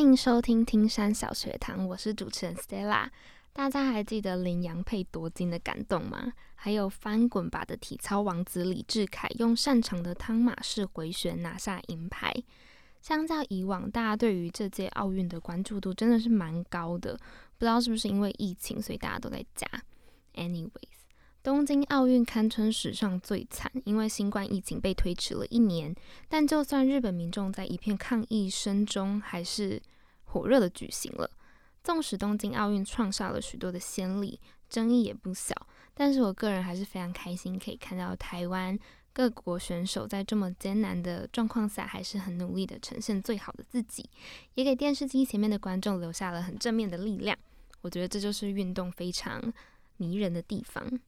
欢迎收听听山小学堂，我是主持人 Stella。大家还记得林羊配夺金的感动吗？还有翻滚吧的体操王子李志凯用擅长的汤马式回旋拿下银牌。相较以往，大家对于这届奥运的关注度真的是蛮高的。不知道是不是因为疫情，所以大家都在家。Anyways，东京奥运堪称史上最惨，因为新冠疫情被推迟了一年。但就算日本民众在一片抗议声中，还是火热的举行了。纵使东京奥运创下了许多的先例，争议也不小，但是我个人还是非常开心，可以看到台湾各国选手在这么艰难的状况下，还是很努力的呈现最好的自己，也给电视机前面的观众留下了很正面的力量。我觉得这就是运动非常迷人的地方。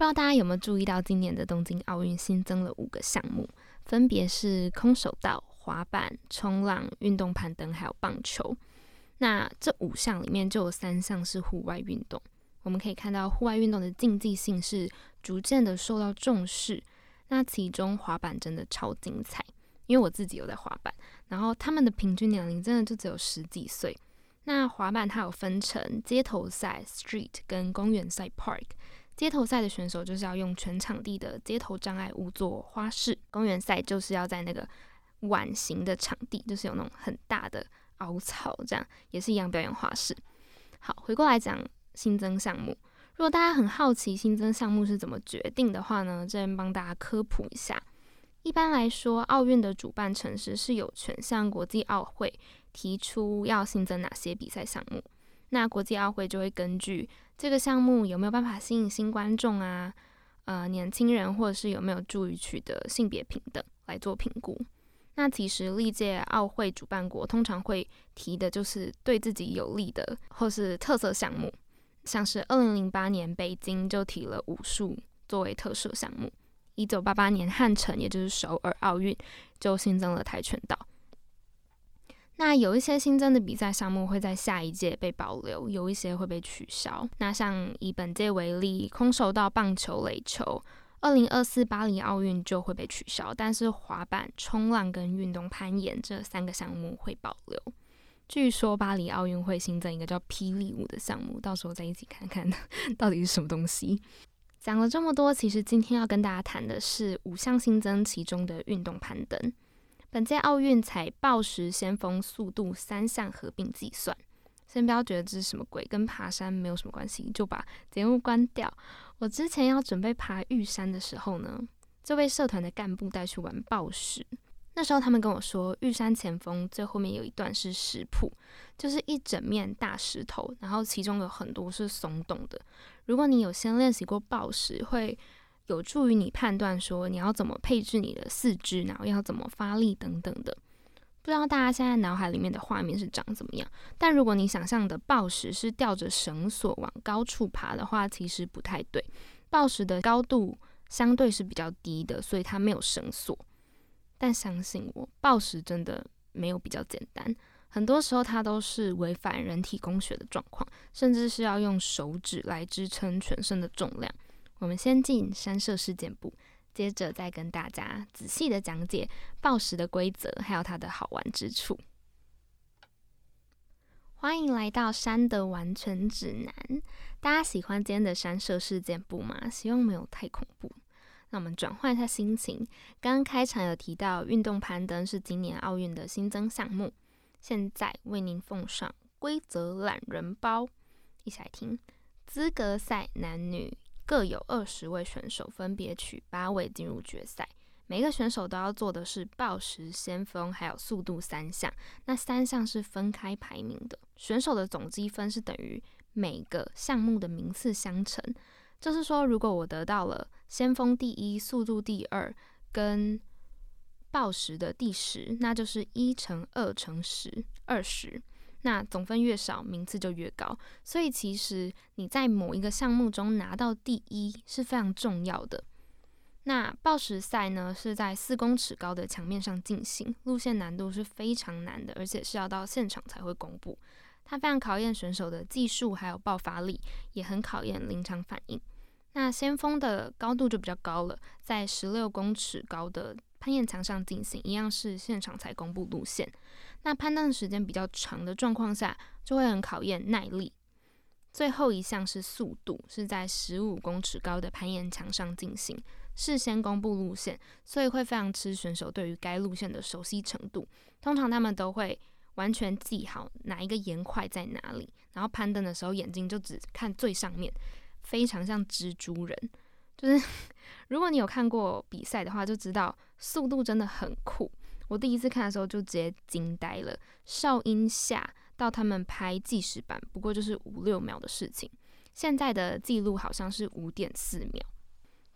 不知道大家有没有注意到，今年的东京奥运新增了五个项目，分别是空手道、滑板、冲浪、运动攀登，还有棒球。那这五项里面就有三项是户外运动，我们可以看到户外运动的竞技性是逐渐的受到重视。那其中滑板真的超精彩，因为我自己有在滑板，然后他们的平均年龄真的就只有十几岁。那滑板它有分成街头赛 （street） 跟公园赛 （park）。街头赛的选手就是要用全场地的街头障碍物做花式，公园赛就是要在那个碗形的场地，就是有那种很大的。凹槽这样也是一样表演花式。好，回过来讲新增项目。如果大家很好奇新增项目是怎么决定的话呢，这边帮大家科普一下。一般来说，奥运的主办城市是有权向国际奥会提出要新增哪些比赛项目。那国际奥会就会根据这个项目有没有办法吸引新观众啊，呃，年轻人或者是有没有助于取得性别平等来做评估。那其实历届奥会主办国通常会提的就是对自己有利的或是特色项目，像是二零零八年北京就提了武术作为特色项目，一九八八年汉城也就是首尔奥运就新增了跆拳道。那有一些新增的比赛项目会在下一届被保留，有一些会被取消。那像以本届为例，空手道、棒球、垒球。二零二四巴黎奥运就会被取消，但是滑板、冲浪跟运动攀岩这三个项目会保留。据说巴黎奥运会新增一个叫霹雳舞的项目，到时候再一起看看 到底是什么东西。讲了这么多，其实今天要跟大家谈的是五项新增其中的运动攀登。本届奥运采报时、先锋、速度三项合并计算。先不要觉得这是什么鬼，跟爬山没有什么关系，就把节目关掉。我之前要准备爬玉山的时候呢，就被社团的干部带去玩暴石。那时候他们跟我说，玉山前锋最后面有一段是石铺，就是一整面大石头，然后其中有很多是松动的。如果你有先练习过暴石，会有助于你判断说你要怎么配置你的四肢，然后要怎么发力等等的。不知道大家现在脑海里面的画面是长怎么样？但如果你想象的暴食是吊着绳索往高处爬的话，其实不太对。暴食的高度相对是比较低的，所以它没有绳索。但相信我，暴食真的没有比较简单，很多时候它都是违反人体工学的状况，甚至是要用手指来支撑全身的重量。我们先进山社事件部。接着再跟大家仔细的讲解报时的规则，还有它的好玩之处。欢迎来到山的完全指南。大家喜欢今天的山社事件部吗？希望没有太恐怖。那我们转换一下心情。刚刚开场有提到运动攀登是今年奥运的新增项目，现在为您奉上规则懒人包，一起来听。资格赛男女。各有二十位选手，分别取八位进入决赛。每个选手都要做的是报时、先锋还有速度三项。那三项是分开排名的，选手的总积分是等于每个项目的名次相乘。就是说，如果我得到了先锋第一、速度第二跟报时的第十，那就是一乘二乘十，二十。那总分越少，名次就越高。所以其实你在某一个项目中拿到第一是非常重要的。那报时赛呢，是在四公尺高的墙面上进行，路线难度是非常难的，而且是要到现场才会公布。它非常考验选手的技术还有爆发力，也很考验临场反应。那先锋的高度就比较高了，在十六公尺高的攀岩墙上进行，一样是现场才公布路线。那攀登的时间比较长的状况下，就会很考验耐力。最后一项是速度，是在十五公尺高的攀岩墙上进行，事先公布路线，所以会非常吃选手对于该路线的熟悉程度。通常他们都会完全记好哪一个岩块在哪里，然后攀登的时候眼睛就只看最上面，非常像蜘蛛人。就是 如果你有看过比赛的话，就知道速度真的很酷。我第一次看的时候就直接惊呆了，哨音下。到他们拍计时版，不过就是五六秒的事情。现在的记录好像是五点四秒。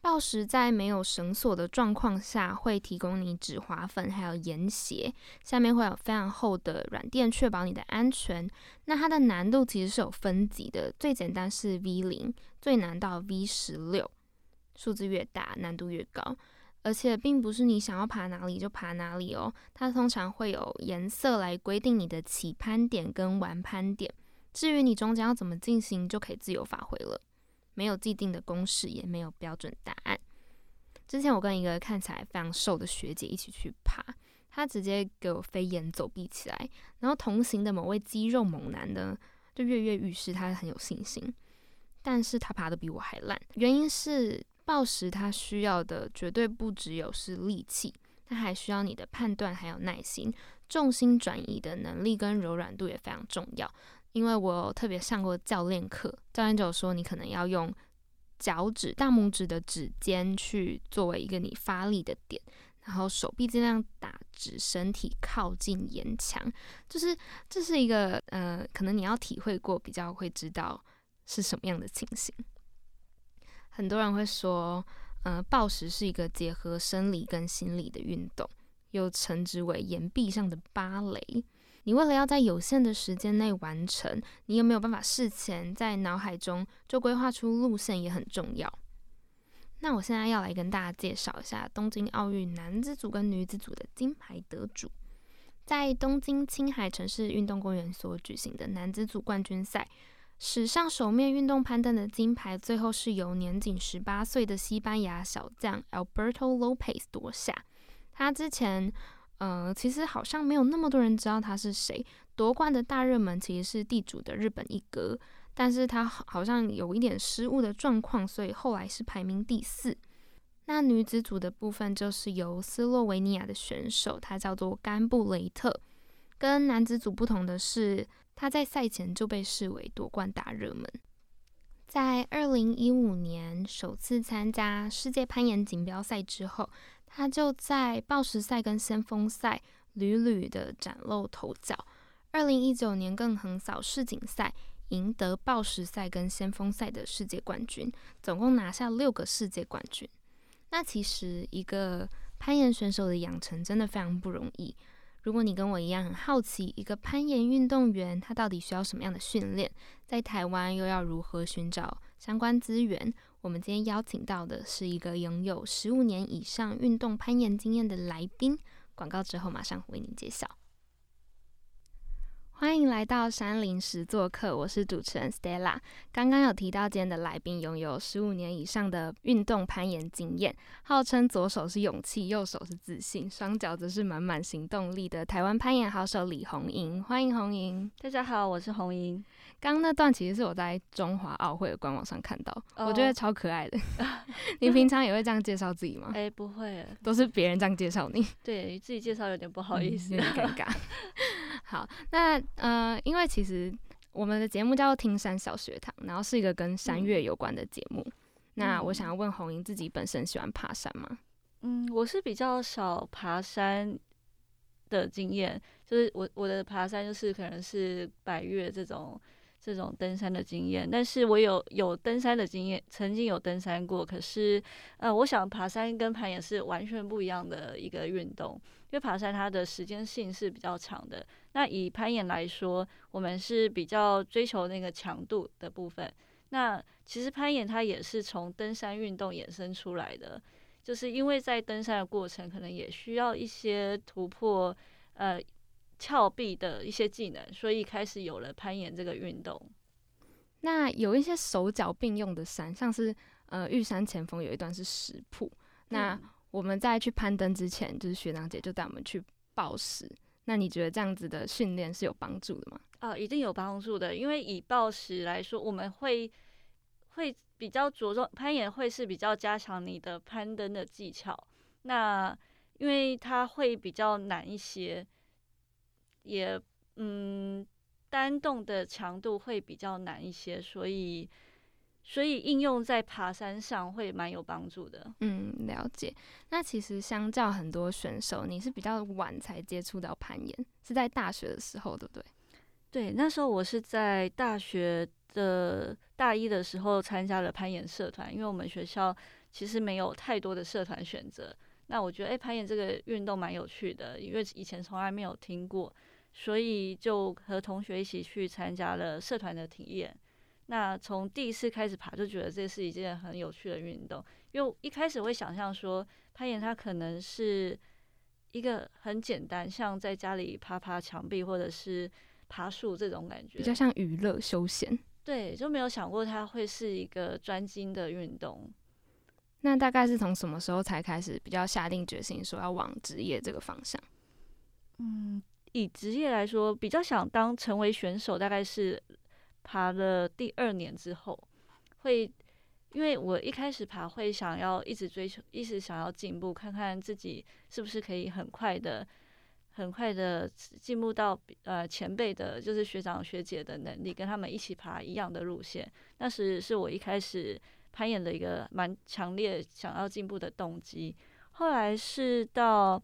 报时在没有绳索的状况下，会提供你止滑粉还有盐鞋，下面会有非常厚的软垫，确保你的安全。那它的难度其实是有分级的，最简单是 V 零，最难到 V 十六，数字越大难度越高。而且并不是你想要爬哪里就爬哪里哦，它通常会有颜色来规定你的起攀点跟完攀点。至于你中间要怎么进行，就可以自由发挥了，没有既定的公式，也没有标准答案。之前我跟一个看起来非常瘦的学姐一起去爬，她直接给我飞檐走壁起来，然后同行的某位肌肉猛男呢，就跃跃欲试，他很有信心，但是他爬的比我还烂，原因是。暴食它需要的绝对不只有是力气，它还需要你的判断还有耐心，重心转移的能力跟柔软度也非常重要。因为我特别上过教练课，教练就有说你可能要用脚趾、大拇指的指尖去作为一个你发力的点，然后手臂尽量打直，身体靠近岩墙，就是这是一个呃，可能你要体会过比较会知道是什么样的情形。很多人会说，呃，暴食是一个结合生理跟心理的运动，又称之为岩壁上的芭蕾。你为了要在有限的时间内完成，你有没有办法事前在脑海中就规划出路线也很重要。那我现在要来跟大家介绍一下东京奥运男子组跟女子组的金牌得主，在东京青海城市运动公园所举行的男子组冠军赛。史上首面运动攀登的金牌，最后是由年仅十八岁的西班牙小将 Alberto Lopez 夺下。他之前，呃，其实好像没有那么多人知道他是谁。夺冠的大热门其实是地主的日本一哥，但是他好像有一点失误的状况，所以后来是排名第四。那女子组的部分就是由斯洛维尼亚的选手，他叫做甘布雷特。跟男子组不同的是。他在赛前就被视为夺冠大热门。在二零一五年首次参加世界攀岩锦标赛之后，他就在报时赛跟先锋赛屡屡的崭露头角。二零一九年更横扫世锦赛，赢得报时赛跟先锋赛的世界冠军，总共拿下六个世界冠军。那其实一个攀岩选手的养成真的非常不容易。如果你跟我一样很好奇，一个攀岩运动员他到底需要什么样的训练，在台湾又要如何寻找相关资源？我们今天邀请到的是一个拥有十五年以上运动攀岩经验的来宾。广告之后马上为您揭晓。欢迎来到山林时做客，我是主持人 Stella。刚刚有提到今天的来宾拥有十五年以上的运动攀岩经验，号称左手是勇气，右手是自信，双脚则是满满行动力的台湾攀岩好手李红莹。欢迎红莹，大家好，我是红莹。刚刚那段其实是我在中华奥会的官网上看到，我觉得超可爱的。你平常也会这样介绍自己吗？哎，不会，都是别人这样介绍你。对自己介绍有点不好意思，有点尴尬。好，那呃，因为其实我们的节目叫做“听山小学堂”，然后是一个跟山岳有关的节目。那我想要问红英，自己本身喜欢爬山吗？嗯，我是比较少爬山的经验，就是我我的爬山就是可能是百越这种。这种登山的经验，但是我有有登山的经验，曾经有登山过。可是，呃，我想爬山跟攀岩是完全不一样的一个运动，因为爬山它的时间性是比较长的。那以攀岩来说，我们是比较追求那个强度的部分。那其实攀岩它也是从登山运动衍生出来的，就是因为在登山的过程，可能也需要一些突破，呃。峭壁的一些技能，所以开始有了攀岩这个运动。那有一些手脚并用的山，像是呃玉山前锋有一段是石铺。那我们在去攀登之前，就是学长姐就带我们去报石，那你觉得这样子的训练是有帮助的吗？啊，一定有帮助的，因为以暴食来说，我们会会比较着重攀岩，会是比较加强你的攀登的技巧。那因为它会比较难一些，也嗯，单动的强度会比较难一些，所以所以应用在爬山上会蛮有帮助的。嗯，了解。那其实相较很多选手，你是比较晚才接触到攀岩，是在大学的时候，对不对？对，那时候我是在大学的大一的时候参加了攀岩社团，因为我们学校其实没有太多的社团选择。那我觉得，哎，攀岩这个运动蛮有趣的，因为以前从来没有听过，所以就和同学一起去参加了社团的体验。那从第一次开始爬，就觉得这是一件很有趣的运动，因为一开始会想象说，攀岩它可能是一个很简单，像在家里爬爬墙壁或者是。爬树这种感觉比较像娱乐休闲，对，就没有想过它会是一个专精的运动。那大概是从什么时候才开始比较下定决心说要往职业这个方向？嗯，以职业来说，比较想当成为选手，大概是爬了第二年之后，会因为我一开始爬会想要一直追求，一直想要进步，看看自己是不是可以很快的。很快的进步到呃前辈的，就是学长学姐的能力，跟他们一起爬一样的路线。那时是我一开始攀岩的一个蛮强烈想要进步的动机。后来是到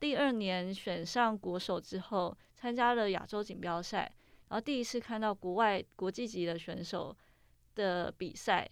第二年选上国手之后，参加了亚洲锦标赛，然后第一次看到国外国际级的选手的比赛，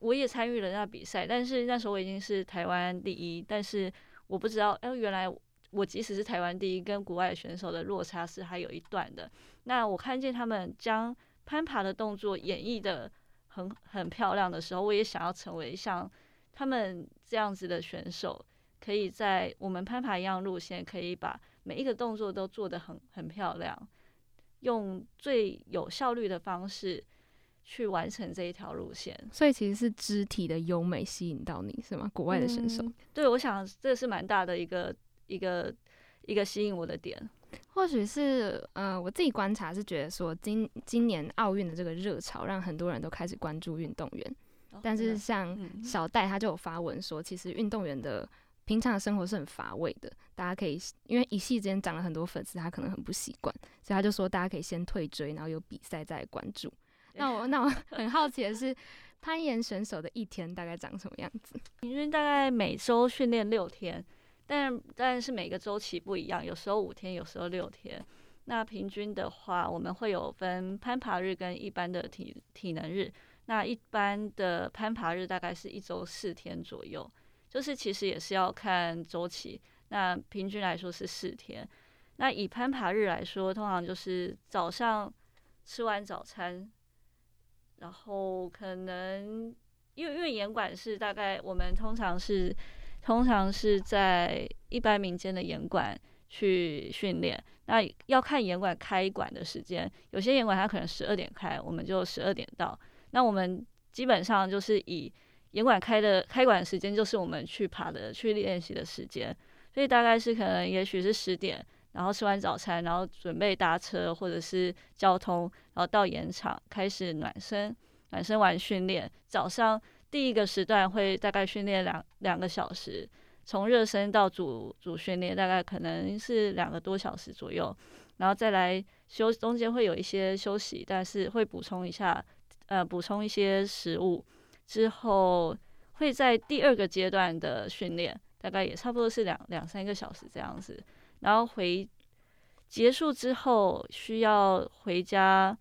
我也参与了那比赛。但是那时候我已经是台湾第一，但是我不知道，哎，原来。我即使是台湾第一，跟国外选手的落差是还有一段的。那我看见他们将攀爬的动作演绎的很很漂亮的时候，我也想要成为像他们这样子的选手，可以在我们攀爬一样路线，可以把每一个动作都做得很很漂亮，用最有效率的方式去完成这一条路线。所以其实是肢体的优美吸引到你是吗？国外的选手？对，我想这是蛮大的一个。一个一个吸引我的点，或许是呃，我自己观察是觉得说，今今年奥运的这个热潮，让很多人都开始关注运动员。但是像小戴他就有发文说，其实运动员的平常的生活是很乏味的。大家可以因为一夕之间涨了很多粉丝，他可能很不习惯，所以他就说大家可以先退追，然后有比赛再关注。那我 那我很好奇的是，攀岩选手的一天大概长什么样子？平均大概每周训练六天。但但是每个周期不一样，有时候五天，有时候六天。那平均的话，我们会有分攀爬日跟一般的体体能日。那一般的攀爬日大概是一周四天左右，就是其实也是要看周期。那平均来说是四天。那以攀爬日来说，通常就是早上吃完早餐，然后可能因为因为严管是大概我们通常是。通常是在一般民间的严管去训练，那要看严管开馆的时间。有些严管它可能十二点开，我们就十二点到。那我们基本上就是以严管开的开馆时间，就是我们去爬的、去练习的时间。所以大概是可能也许是十点，然后吃完早餐，然后准备搭车或者是交通，然后到岩场开始暖身，暖身完训练，早上。第一个时段会大概训练两两个小时，从热身到主主训练大概可能是两个多小时左右，然后再来休中间会有一些休息，但是会补充一下，呃，补充一些食物之后，会在第二个阶段的训练，大概也差不多是两两三个小时这样子，然后回结束之后需要回家，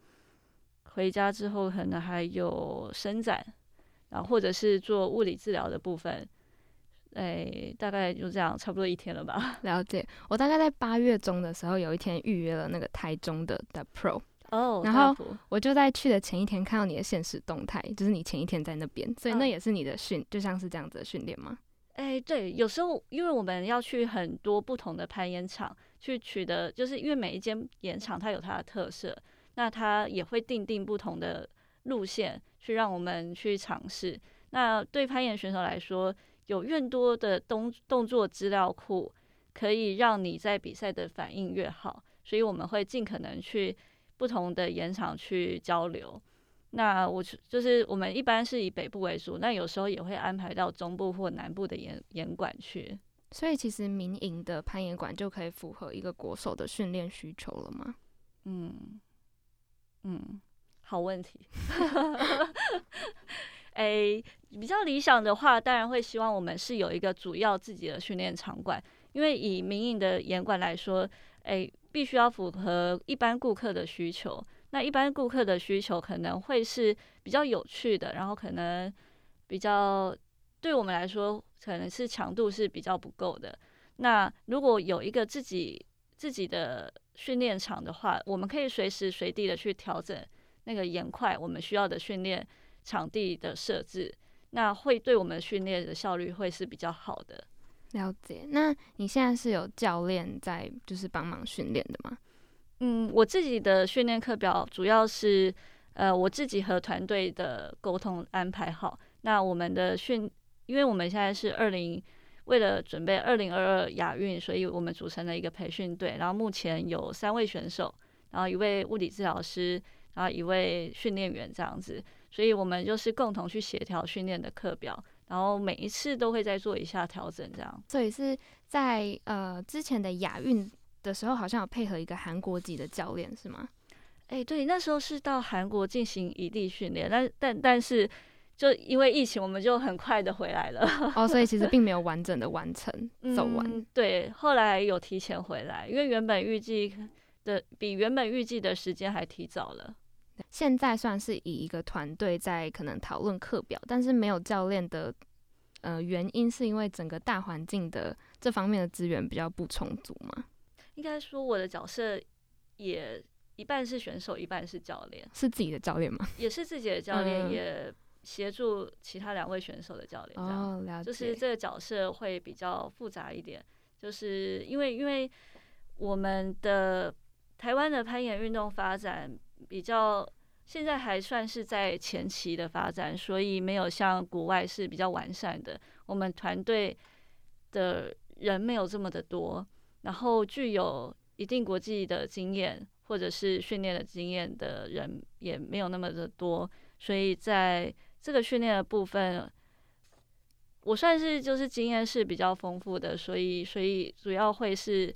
回家之后可能还有伸展。然后或者是做物理治疗的部分，哎，大概就这样，差不多一天了吧。了解，我大概在八月中的时候，有一天预约了那个台中的的 Pro 哦，然后我就在去的前一天看到你的现实动态，就是你前一天在那边，所以那也是你的训，就像是这样子的训练吗？哎，对，有时候因为我们要去很多不同的攀岩场去取得，就是因为每一间岩场它有它的特色，那它也会定定不同的路线。去让我们去尝试。那对攀岩选手来说，有越多的动动作资料库，可以让你在比赛的反应越好，所以我们会尽可能去不同的演场去交流。那我就是我们一般是以北部为主，那有时候也会安排到中部或南部的演演馆去。所以其实民营的攀岩馆就可以符合一个国手的训练需求了吗？嗯嗯，好问题。诶，比较理想的话，当然会希望我们是有一个主要自己的训练场馆，因为以民营的严管来说，诶，必须要符合一般顾客的需求。那一般顾客的需求可能会是比较有趣的，然后可能比较对我们来说，可能是强度是比较不够的。那如果有一个自己自己的训练场的话，我们可以随时随地的去调整那个岩块我们需要的训练。场地的设置，那会对我们训练的效率会是比较好的。了解。那你现在是有教练在，就是帮忙训练的吗？嗯，我自己的训练课表主要是，呃，我自己和团队的沟通安排好。那我们的训，因为我们现在是二零，为了准备二零二二亚运，所以我们组成了一个培训队。然后目前有三位选手，然后一位物理治疗师，然后一位训练员这样子。所以我们就是共同去协调训练的课表，然后每一次都会再做一下调整，这样。所以是在呃之前的亚运的时候，好像有配合一个韩国籍的教练，是吗？哎，对，那时候是到韩国进行异地训练，但但但是就因为疫情，我们就很快的回来了。哦，所以其实并没有完整的完成走完。对，后来有提前回来，因为原本预计的比原本预计的时间还提早了。现在算是以一个团队在可能讨论课表，但是没有教练的呃原因，是因为整个大环境的这方面的资源比较不充足嘛？应该说我的角色也一半是选手，一半是教练，是自己的教练吗？也是自己的教练，也协助其他两位选手的教练。哦，了解。就是这个角色会比较复杂一点，就是因为因为我们的台湾的攀岩运动发展。比较现在还算是在前期的发展，所以没有像国外是比较完善的。我们团队的人没有这么的多，然后具有一定国际的经验或者是训练的经验的人也没有那么的多，所以在这个训练的部分，我算是就是经验是比较丰富的，所以所以主要会是，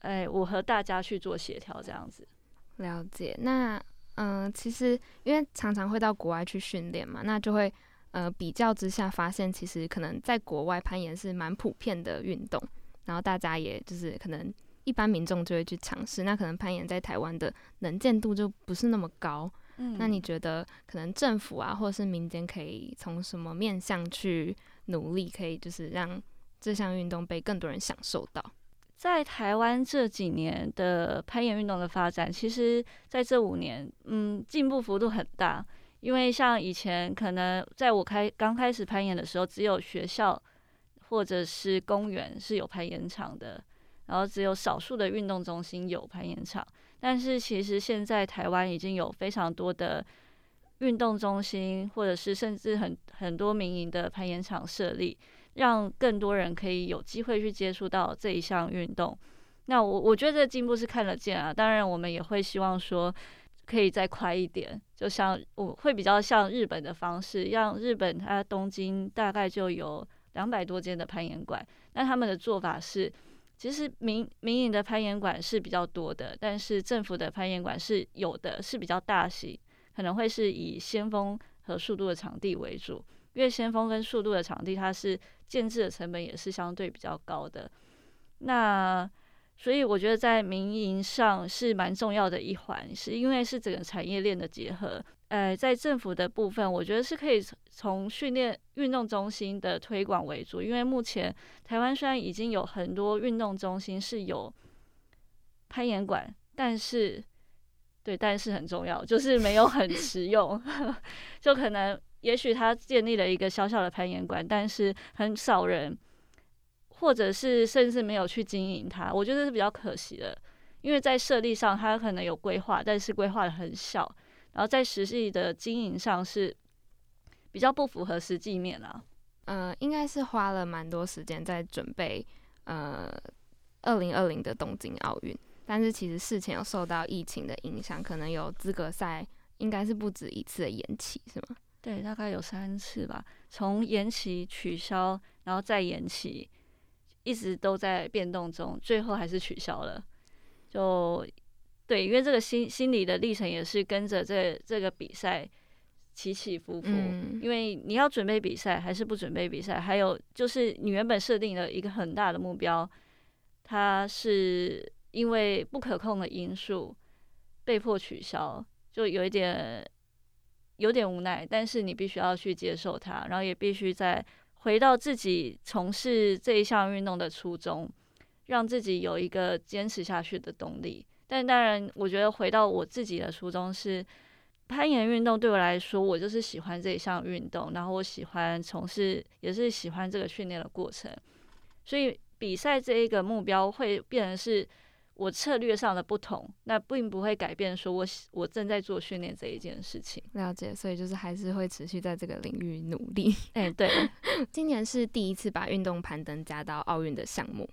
哎，我和大家去做协调这样子。了解，那嗯，其实因为常常会到国外去训练嘛，那就会呃比较之下发现，其实可能在国外攀岩是蛮普遍的运动，然后大家也就是可能一般民众就会去尝试，那可能攀岩在台湾的能见度就不是那么高。嗯，那你觉得可能政府啊，或者是民间可以从什么面向去努力，可以就是让这项运动被更多人享受到？在台湾这几年的攀岩运动的发展，其实在这五年，嗯，进步幅度很大。因为像以前，可能在我开刚开始攀岩的时候，只有学校或者是公园是有攀岩场的，然后只有少数的运动中心有攀岩场。但是其实现在台湾已经有非常多的运动中心，或者是甚至很很多民营的攀岩场设立。让更多人可以有机会去接触到这一项运动，那我我觉得这进步是看得见啊。当然，我们也会希望说可以再快一点，就像我会比较像日本的方式，让日本它东京大概就有两百多间的攀岩馆。那他们的做法是，其实民民营的攀岩馆是比较多的，但是政府的攀岩馆是有的，是比较大型，可能会是以先锋和速度的场地为主。因为先锋跟速度的场地，它是建制的成本也是相对比较高的。那所以我觉得在民营上是蛮重要的一环，是因为是整个产业链的结合。呃，在政府的部分，我觉得是可以从训练运动中心的推广为主。因为目前台湾虽然已经有很多运动中心是有攀岩馆，但是对，但是很重要，就是没有很实用，就可能。也许他建立了一个小小的攀岩馆，但是很少人，或者是甚至没有去经营它，我觉得是比较可惜的。因为在设立上，它可能有规划，但是规划的很小，然后在实际的经营上是比较不符合实际面啊。呃，应该是花了蛮多时间在准备，呃，二零二零的东京奥运，但是其实事前有受到疫情的影响，可能有资格赛应该是不止一次的延期，是吗？对，大概有三次吧，从延期、取消，然后再延期，一直都在变动中，最后还是取消了。就对，因为这个心心理的历程也是跟着这这个比赛起起伏伏。嗯因为你要准备比赛还是不准备比赛，还有就是你原本设定了一个很大的目标，它是因为不可控的因素被迫取消，就有一点有点无奈，但是你必须要去接受它，然后也必须再回到自己从事这一项运动的初衷，让自己有一个坚持下去的动力。但当然，我觉得回到我自己的初衷是。攀岩运动对我来说，我就是喜欢这一项运动，然后我喜欢从事，也是喜欢这个训练的过程，所以比赛这一个目标会变成是我策略上的不同，那并不会改变说我我正在做训练这一件事情。了解，所以就是还是会持续在这个领域努力。哎、对，今年是第一次把运动攀登加到奥运的项目，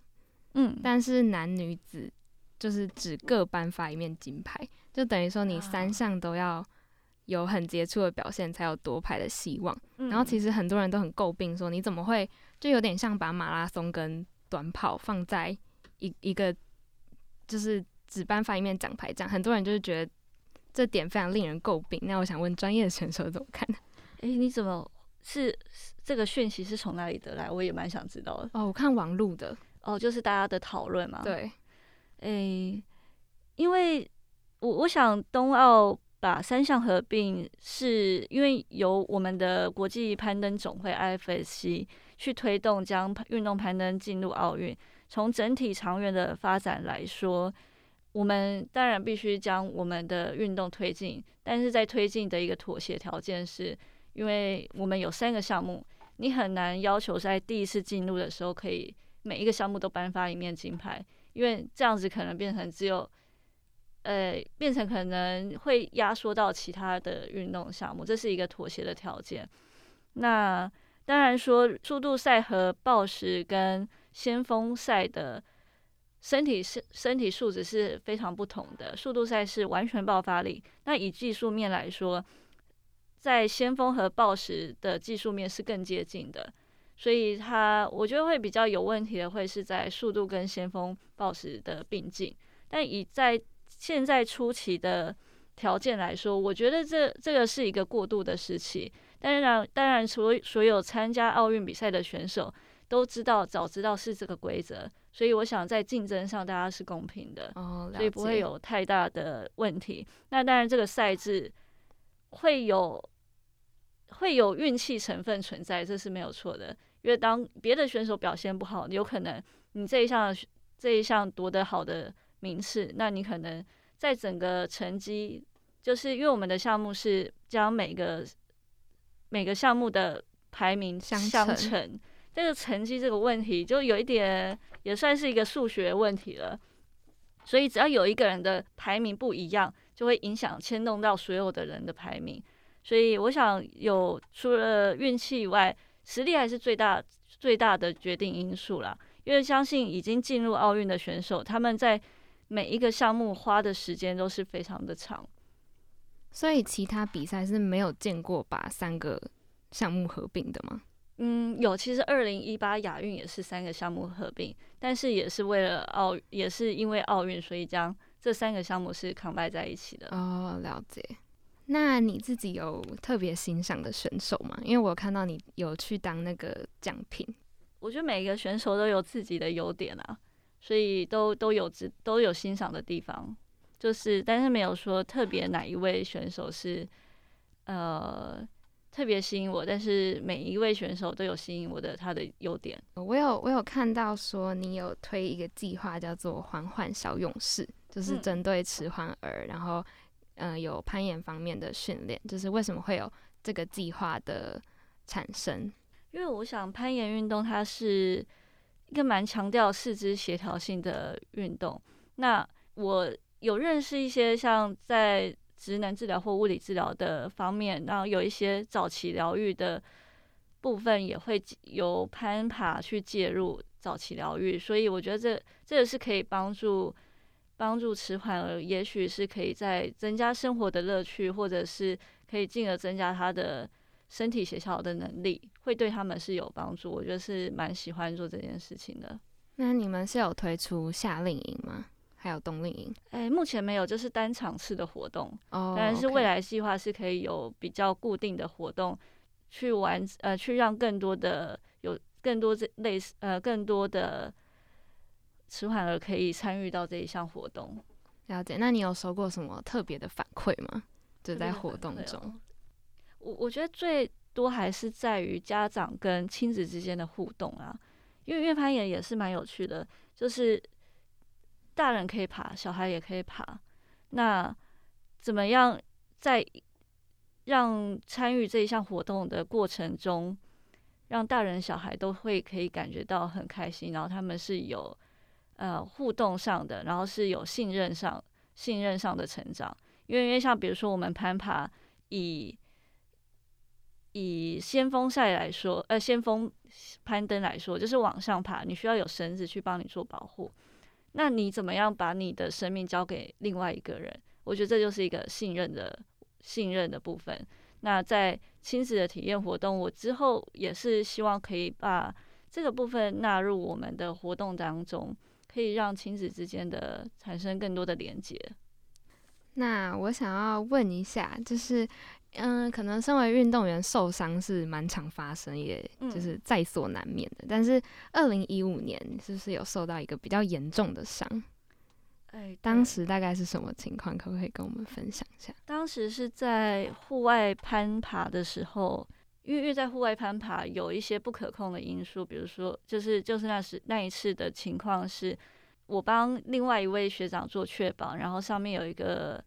嗯，但是男女子就是只各颁发一面金牌，就等于说你三啊项都要有很杰出的表现，才有夺牌的希望。嗯然后其实很多人都很诟病说，你怎么会就有点像把马拉松跟短跑放在一一个就是只颁发一面奖牌这样，很多人就是觉得这点非常令人诟病。那我想问专业的选手怎么看？哎、你怎么是这个讯息是从哪里得来？我也蛮想知道的。哦，我看网路的，哦，就是大家的讨论嘛。，对，诶、因为我我想冬奥把三项合并，是因为由我们的国际攀登总会 IFSC 去推动将运动攀登进入奥运。从整体长远的发展来说，我们当然必须将我们的运动推进，但是在推进的一个妥协条件是，因为我们有三个项目，你很难要求在第一次进入的时候可以每一个项目都颁发一面金牌，因为这样子可能变成只有，呃，变成可能会压缩到其他的运动项目，这是一个妥协的条件。那当然说，速度赛和报时跟先锋赛的身体是身体素质是非常不同的。速度赛是完全爆发力，那以技术面来说，在先锋和报时的技术面是更接近的。所以它我觉得会比较有问题的，会是在速度跟先锋报时的并进。但以在现在初期的条件来说，我觉得这这个是一个过渡的时期。当然，当然，所所有参加奥运比赛的选手都知道，早知道是这个规则，所以我想在竞争上大家是公平的。哦，所以不会有太大的问题。那当然，这个赛制会有会有运气成分存在，这是没有错的。因为当别的选手表现不好，有可能你这一项这一项夺得好的名次，那你可能在整个成绩，就是因为我们的项目是将每个每个项目的排名相乘，这个成绩这个问题就有一点也算是一个数学问题了。所以只要有一个人的排名不一样，就会影响牵动到所有的人的排名。所以我想有除了运气以外，实力还是最大最大的决定因素啦。因为相信已经进入奥运的选手，他们在每一个项目花的时间都是非常的长。所以其他比赛是没有见过把三个项目合并的吗？嗯，有，其实二零一八亚运也是三个项目合并，但是也是为了奥，也是因为奥运，所以将这三个项目是 combine 在一起的。哦，了解。那你自己有特别欣赏的选手吗？因为我有看到你有去当那个奖品。我觉得每个选手都有自己的优点啊，所以都都有值都有欣赏的地方，就是但是没有说特别哪一位选手是呃特别吸引我，但是每一位选手都有吸引我的他的优点。我有我有看到说你有推一个计划叫做“环环小勇士”，就是嗯针对迟缓儿，然后嗯、呃有攀岩方面的训练，就是为什么会有这个计划的产生？因为我想攀岩运动它是一个蛮强调四肢协调性的运动。那我有认识一些像在职能治疗或物理治疗的方面，然后有一些早期疗愈的部分也会由攀爬去介入，早期疗愈，所以我觉得这这个是可以帮助帮助迟缓儿，也许是可以在增加生活的乐趣，或者是可以进而增加他的身体协调的能力，会对他们是有帮助。我觉得是蛮喜欢做这件事情的。那你们是有推出夏令营吗？还有冬令营？哎，目前没有，就是单场次的活动。哦，当然是未来计划是可以有比较固定的活动，去玩呃，去让更多的有更多这类似呃更多的迟缓儿可以参与到这一项活动。了解。那你有收过什么特别的反馈吗？就在活动中，我我觉得最多还是在于家长跟亲子之间的互动啊，因为因为攀岩也是蛮有趣的，就是。大人可以爬，小孩也可以爬。那怎么样在让参与这一项活动的过程中，让大人小孩都会可以感觉到很开心，然后他们是有呃互动上的，然后是有信任上信任上的成长。因为因为像比如说我们攀爬，以以先锋赛来说，呃，先锋攀登来说，就是往上爬，你需要有绳子去帮你做保护。那你怎么样把你的生命交给另外一个人？我觉得这就是一个信任的信任的部分。那在亲子的体验活动，我之后也是希望可以把这个部分纳入我们的活动当中，可以让亲子之间的产生更多的连接。那我想要问一下，就是。嗯，可能身为运动员受伤是蛮常发生，也就是在所难免的。但是二零一五年是不是有受到一个比较严重的伤？哎，当时大概是什么情况？可不可以跟我们分享一下？当时是在户外攀爬的时候，因为因为在户外攀爬有一些不可控的因素，比如说就是就是那时那一次的情况是，我帮另外一位学长做确保，然后上面有一个。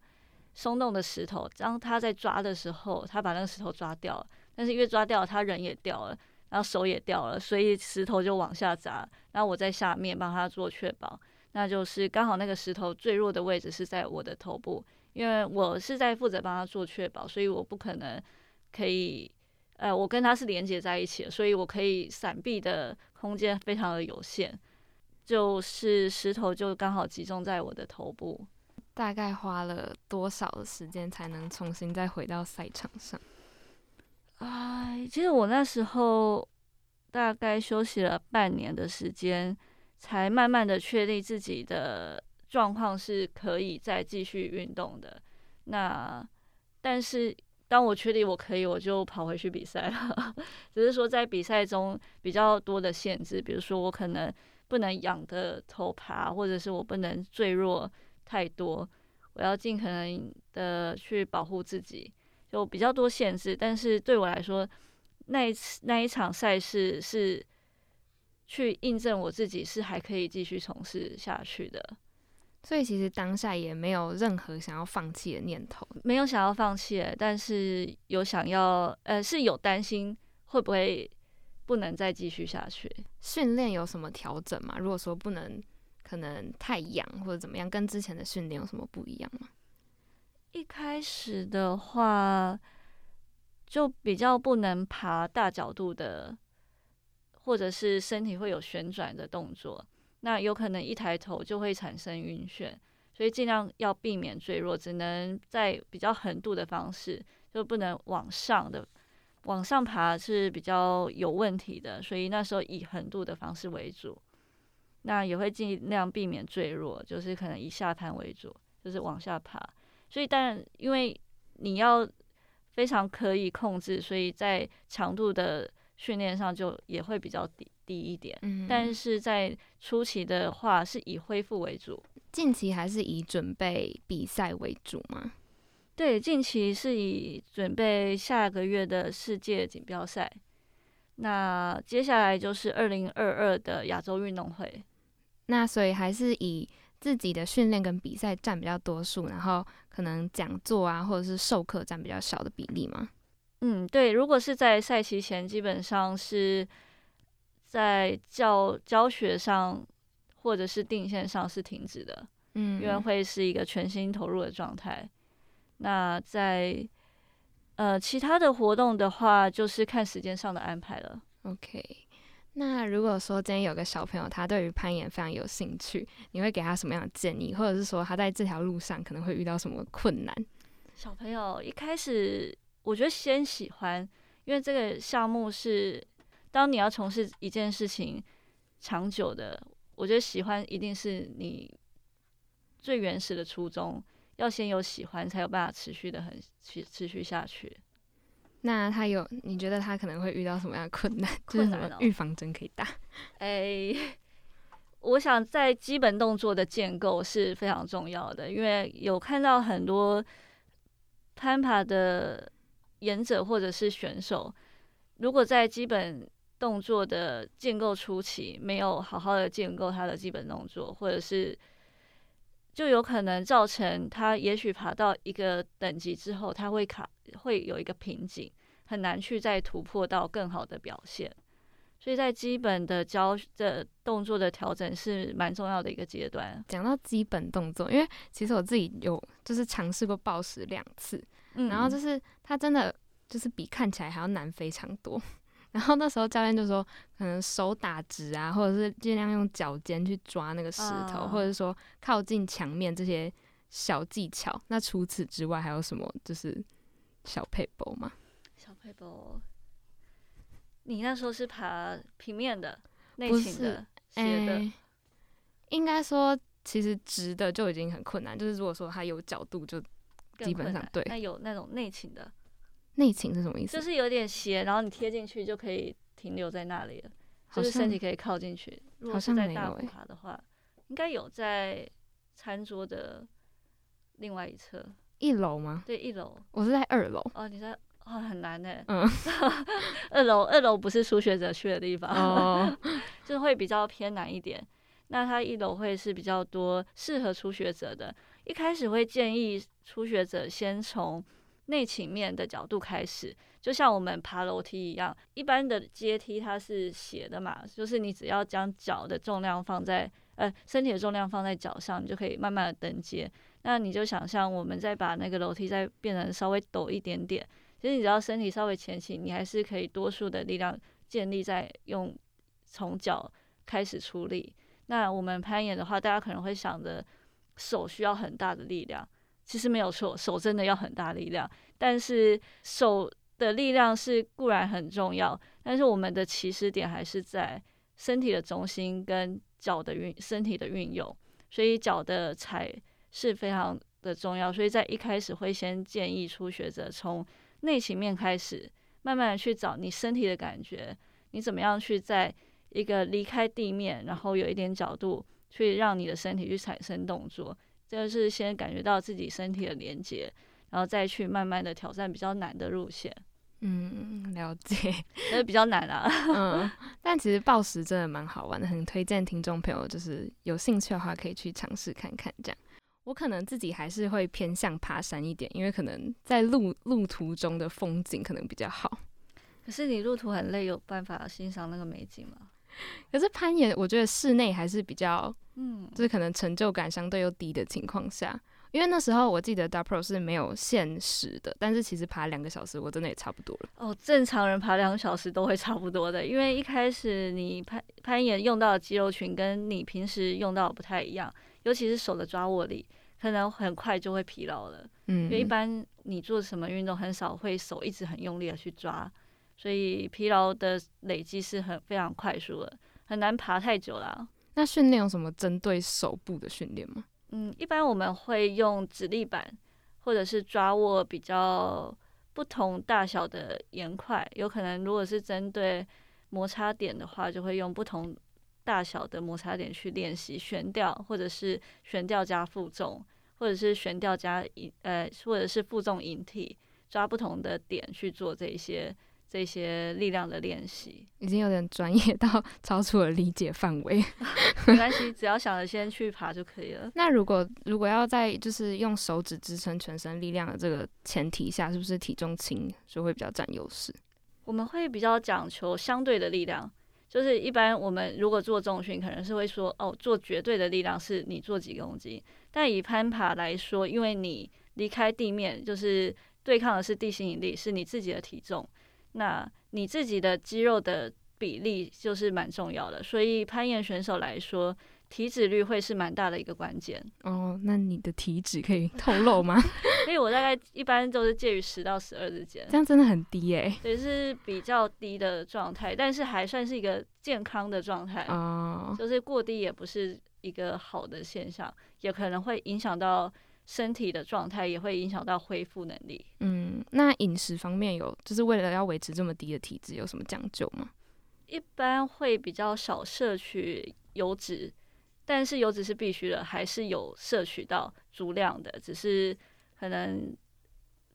松动的石头，当他在抓的时候，他把那个石头抓掉了。但是因为抓掉，他人也掉了，然后手也掉了，所以石头就往下砸。然后我在下面帮他做确保，那就是刚好那个石头最弱的位置是在我的头部，因为我是在负责帮他做确保，所以我不可能可以，呃，我跟他是连接在一起的，所以我可以闪避的空间非常的有限，就是石头就刚好集中在我的头部。大概花了多少的时间才能重新再回到赛场上？哎，其实我那时候大概休息了半年的时间，才慢慢的确立自己的状况是可以再继续运动的。那但是当我确定我可以，我就跑回去比赛了。只是说在比赛中比较多的限制，比如说我可能不能仰的头爬，或者是我不能坠落。太多，我要尽可能的去保护自己，就比较多限制。但是对我来说，那一次那一场赛事是去印证我自己是还可以继续从事下去的。所以其实当下也没有任何想要放弃的念头，没有想要放弃，但是有想要，呃，是有担心会不会不能再继续下去。训练有什么调整吗？如果说不能。可能太痒或者怎么样，跟之前的训练有什么不一样吗？一开始的话，就比较不能爬大角度的，或者是身体会有旋转的动作，那有可能一抬头就会产生晕眩，所以尽量要避免坠落，只能在比较横度的方式，就不能往上的往上爬是比较有问题的，所以那时候以横度的方式为主。那也会尽量避免坠落，就是可能以下攀为主，就是往下爬。所以，当然，因为你要非常可以控制，所以在强度的训练上就也会比较低低一点。嗯，但是在初期的话，是以恢复为主。近期还是以准备比赛为主吗？对，近期是以准备下个月的世界锦标赛。那接下来就是二零二二的亚洲运动会。那所以还是以自己的训练跟比赛占比较多数，然后可能讲座啊或者是授课占比较小的比例吗？嗯，对。如果是在赛期前，基本上是在教教学上或者是定线上是停止的，嗯，因为会是一个全心投入的状态。那在呃其他的活动的话，就是看时间上的安排了。OK。那如果说今天有个小朋友，他对于攀岩非常有兴趣，你会给他什么样的建议，或者是说他在这条路上可能会遇到什么困难？小朋友一开始，我觉得先喜欢，因为这个项目是当你要从事一件事情长久的，我觉得喜欢一定是你最原始的初衷，要先有喜欢，才有办法持续的很持持续下去。那他有？你觉得他可能会遇到什么样的困难？就是什么预防针可以打？哎，我想在基本动作的建构是非常重要的，因为有看到很多攀爬的演者或者是选手，如果在基本动作的建构初期没有好好的建构他的基本动作，或者是就有可能造成他也许爬到一个等级之后，他会卡。会有一个瓶颈，很难去再突破到更好的表现，所以在基本的教的动作的调整是蛮重要的一个阶段。讲到基本动作，因为其实我自己有就是尝试过暴食两次，然后就是它真的就是比看起来还要难非常多。然后那时候教练就说，可能手打直啊，或者是尽量用脚尖去抓那个石头，或者说靠近墙面这些小技巧。那除此之外还有什么？就是。小配包吗？小配包，你那时候是爬平面的、内倾的、斜的。应该说，其实直的就已经很困难。就是如果说它有角度，就基本上对。那有那种内倾的，内倾是什么意思？就是有点斜，然后你贴进去就可以停留在那里了，就是身体可以靠进去。如果是在大步爬的话，应该有在餐桌的另外一侧。一楼吗？对，一楼。我是在二楼。哦，你在哦，很难呢。嗯，二楼，二楼不是初学者去的地方，哦，就会比较偏难一点。那它一楼会是比较多适合初学者的。一开始会建议初学者先从内倾面的角度开始，就像我们爬楼梯一样，一般的阶梯它是斜的嘛，就是你只要将脚的重量放在呃身体的重量放在脚上，你就可以慢慢的登阶。那你就想象，我们再把那个楼梯再变成稍微陡一点点，其实你只要身体稍微前倾，你还是可以多数的力量建立在用从脚开始出力。那我们攀岩的话，大家可能会想着手需要很大的力量，其实没有错，手真的要很大力量，但是手的力量是固然很重要，但是我们的起始点还是在身体的中心跟脚的运身体的运用，所以脚的踩。是非常的重要，所以在一开始会先建议初学者从内倾面开始，慢慢的去找你身体的感觉，你怎么样去在一个离开地面，然后有一点角度，去让你的身体去产生动作，这个是先感觉到自己身体的连接，然后再去慢慢的挑战比较难的路线。嗯，了解，那比较难啊。嗯，但其实暴食真的蛮好玩的，很推荐听众朋友，就是有兴趣的话可以去尝试看看这样。我可能自己还是会偏向爬山一点，因为可能在路路途中的风景可能比较好。可是你路途很累，有办法欣赏那个美景吗？可是攀岩，我觉得室内还是比较，嗯，就是可能成就感相对又低的情况下，因为那时候我记得 Dapro 是没有限时的，但是其实爬两个小时，我真的也差不多了。哦，正常人爬两个小时都会差不多的，因为一开始你攀攀岩用到的肌肉群跟你平时用到的不太一样。尤其是手的抓握力，可能很快就会疲劳了。嗯，因为一般你做什么运动，很少会手一直很用力的去抓，所以疲劳的累积是很非常快速的，很难爬太久啦。那训练有什么针对手部的训练吗？嗯，一般我们会用指力板，或者是抓握比较不同大小的岩块，有可能如果是针对摩擦点的话，就会用不同。大小的摩擦点去练习悬吊，或者是悬吊加负重，或者是悬吊加引呃，或者是负重引体，抓不同的点去做这些这些力量的练习，已经有点专业到超出了理解范围。没关系，只要想着先去爬就可以了。那如果如果要在就是用手指支撑全身力量的这个前提下，是不是体重轻就会比较占优势？我们会比较讲求相对的力量。就是一般我们如果做重训，可能是会说哦，做绝对的力量是你做几公斤。但以攀爬来说，因为你离开地面，就是对抗的是地心引力，是你自己的体重。那你自己的肌肉的比例就是蛮重要的。所以攀岩选手来说，体脂率会是蛮大的一个关键。哦，那你的体脂可以透露吗？所以我大概一般都是介于十到十二之间，这样真的很低哎，对，是比较低的状态，但是还算是一个健康的状态哦，就是过低也不是一个好的现象，也可能会影响到身体的状态，也会影响到恢复能力。嗯，那饮食方面有，就是为了要维持这么低的体质，有什么讲究吗？一般会比较少摄取油脂。但是油脂是必须的，还是有摄取到足量的，只是可能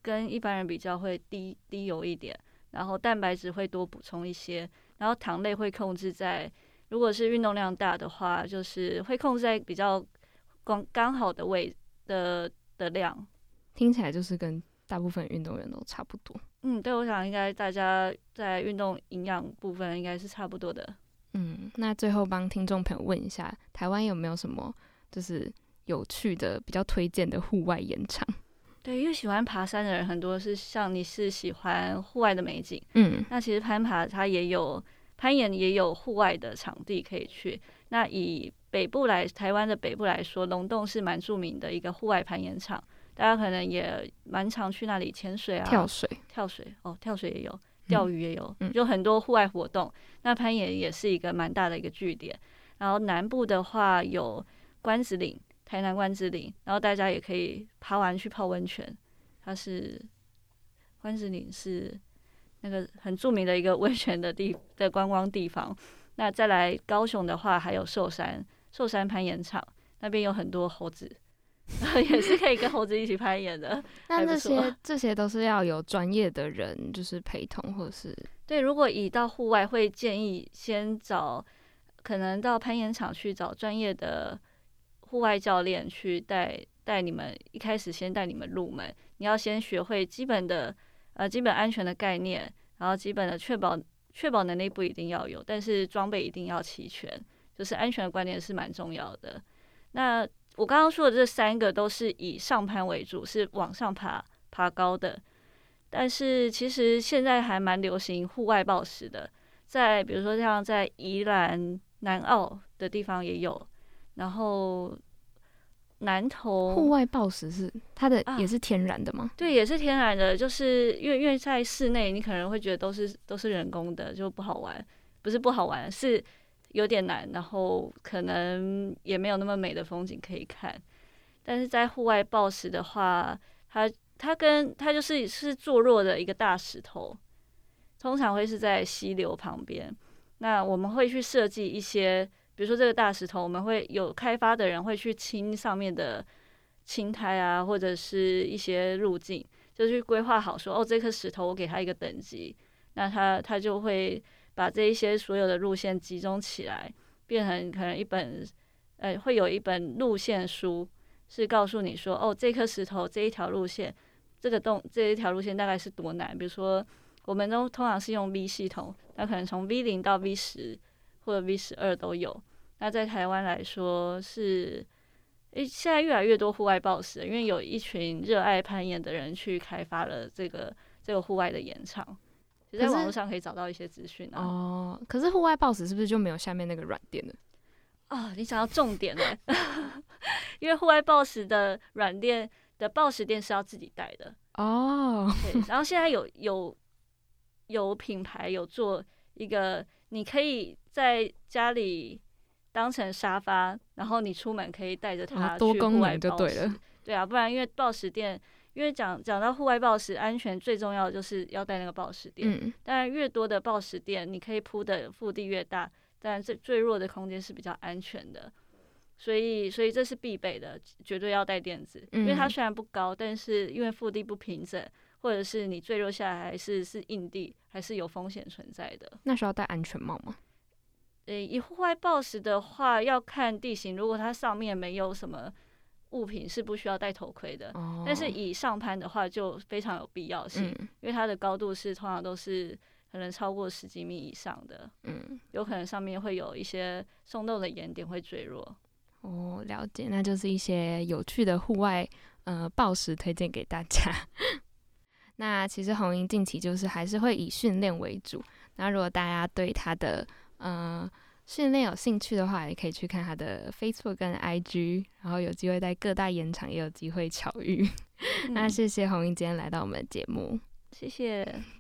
跟一般人比较会低低油一点，然后蛋白质会多补充一些，然后糖类会控制在，如果是运动量大的话，就是会控制在比较刚刚好的位的的量。听起来就是跟大部分运动员都差不多。嗯，对，我想应该大家在运动营养部分应该是差不多的。嗯，那最后帮听众朋友问一下，台湾有没有什么就是有趣的、比较推荐的户外演场？对，因为喜欢爬山的人很多，是像你是喜欢户外的美景，嗯，那其实攀爬它也有攀岩，也有户外的场地可以去。那以北部来台湾的北部来说，龙洞是蛮著名的一个户外攀岩场，大家可能也蛮常去那里潜水啊、跳水、跳水哦，跳水也有。钓鱼也有，就很多户外活动。那攀岩也是一个蛮大的一个据点。然后南部的话有关子岭，台南关子岭，然后大家也可以爬完去泡温泉。它是关子岭是那个很著名的一个温泉的地的观光地方。那再来高雄的话，还有寿山寿山攀岩场，那边有很多猴子。也是可以跟猴子一起攀岩的。那这些 这些都是要有专业的人，就是陪同或者是对。如果以到户外，会建议先找可能到攀岩场去找专业的户外教练去带带你们。一开始先带你们入门，你要先学会基本的呃基本安全的概念，然后基本的确保确保能力不一定要有，但是装备一定要齐全，就是安全的观念是蛮重要的。那我刚刚说的这三个都是以上攀为主，是往上爬、爬高的。但是其实现在还蛮流行户外暴食的，在比如说像在宜兰、南澳的地方也有，然后南投户外暴食是它的也是天然的吗？对，也是天然的，就是因为因为在室内，你可能会觉得都是都是人工的，就不好玩，不是不好玩，是。有点难，然后可能也没有那么美的风景可以看。但是在户外暴食的话，它它跟它就是是坐落的一个大石头，通常会是在溪流旁边。那我们会去设计一些，比如说这个大石头，我们会有开发的人会去清上面的青苔啊，或者是一些路径，就去规划好说，哦，这颗石头我给它一个等级，那它它就会。把这一些所有的路线集中起来，变成可能一本，呃，会有一本路线书，是告诉你说，哦，这颗石头这一条路线，这个洞这一条路线大概是多难。比如说，我们都通常是用 V 系统，那可能从 V 零到 V 十或者 V 十二都有。那在台湾来说是，诶，现在越来越多户外暴食，因为有一群热爱攀岩的人去开发了这个这个户外的岩场。在网络上可以找到一些资讯啊。哦，可是户外暴食是不是就没有下面那个软垫的？哦，你想要重点了，因为户外暴食的软垫的暴食垫是要自己带的哦。对，然后现在有有有品牌有做一个，你可以在家里当成沙发，然后你出门可以带着它多功能就对了。对啊，不然因为暴食垫。因为讲讲到户外暴食安全，最重要的就是要带那个暴食垫。嗯，当然越多的暴食垫，你可以铺的腹地越大，但最最弱的空间是比较安全的。所以，所以这是必备的，绝对要带垫子。因为它虽然不高，但是因为腹地不平整，或者是你坠落下来还是是硬地，还是有风险存在的。那需要戴安全帽吗？诶，以户外暴食的话，要看地形。如果它上面没有什么。物品是不需要戴头盔的，但是以上攀的话就非常有必要性，因为它的高度是通常都是可能超过十几米以上的，嗯，有可能上面会有一些松动的岩点会坠落。哦，了解，那就是一些有趣的户外呃暴食推荐给大家。那其实红英近期就是还是会以训练为主。那如果大家对他的呃训练有兴趣的话，也可以去看他的 Facebook 跟 IG，然后有机会在各大演场也有机会巧遇。那谢谢红英今天来到我们的节目，谢谢。